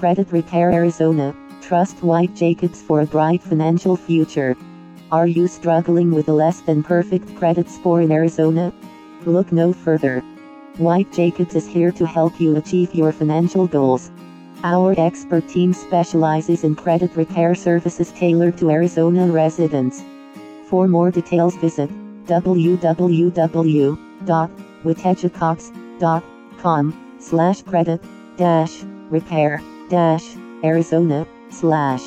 Credit Repair Arizona. Trust White Jacobs for a bright financial future. Are you struggling with a less than perfect credit score in Arizona? Look no further. White Jacobs is here to help you achieve your financial goals. Our expert team specializes in credit repair services tailored to Arizona residents. For more details visit www.whitejacobs.com slash credit dash repair dash Arizona slash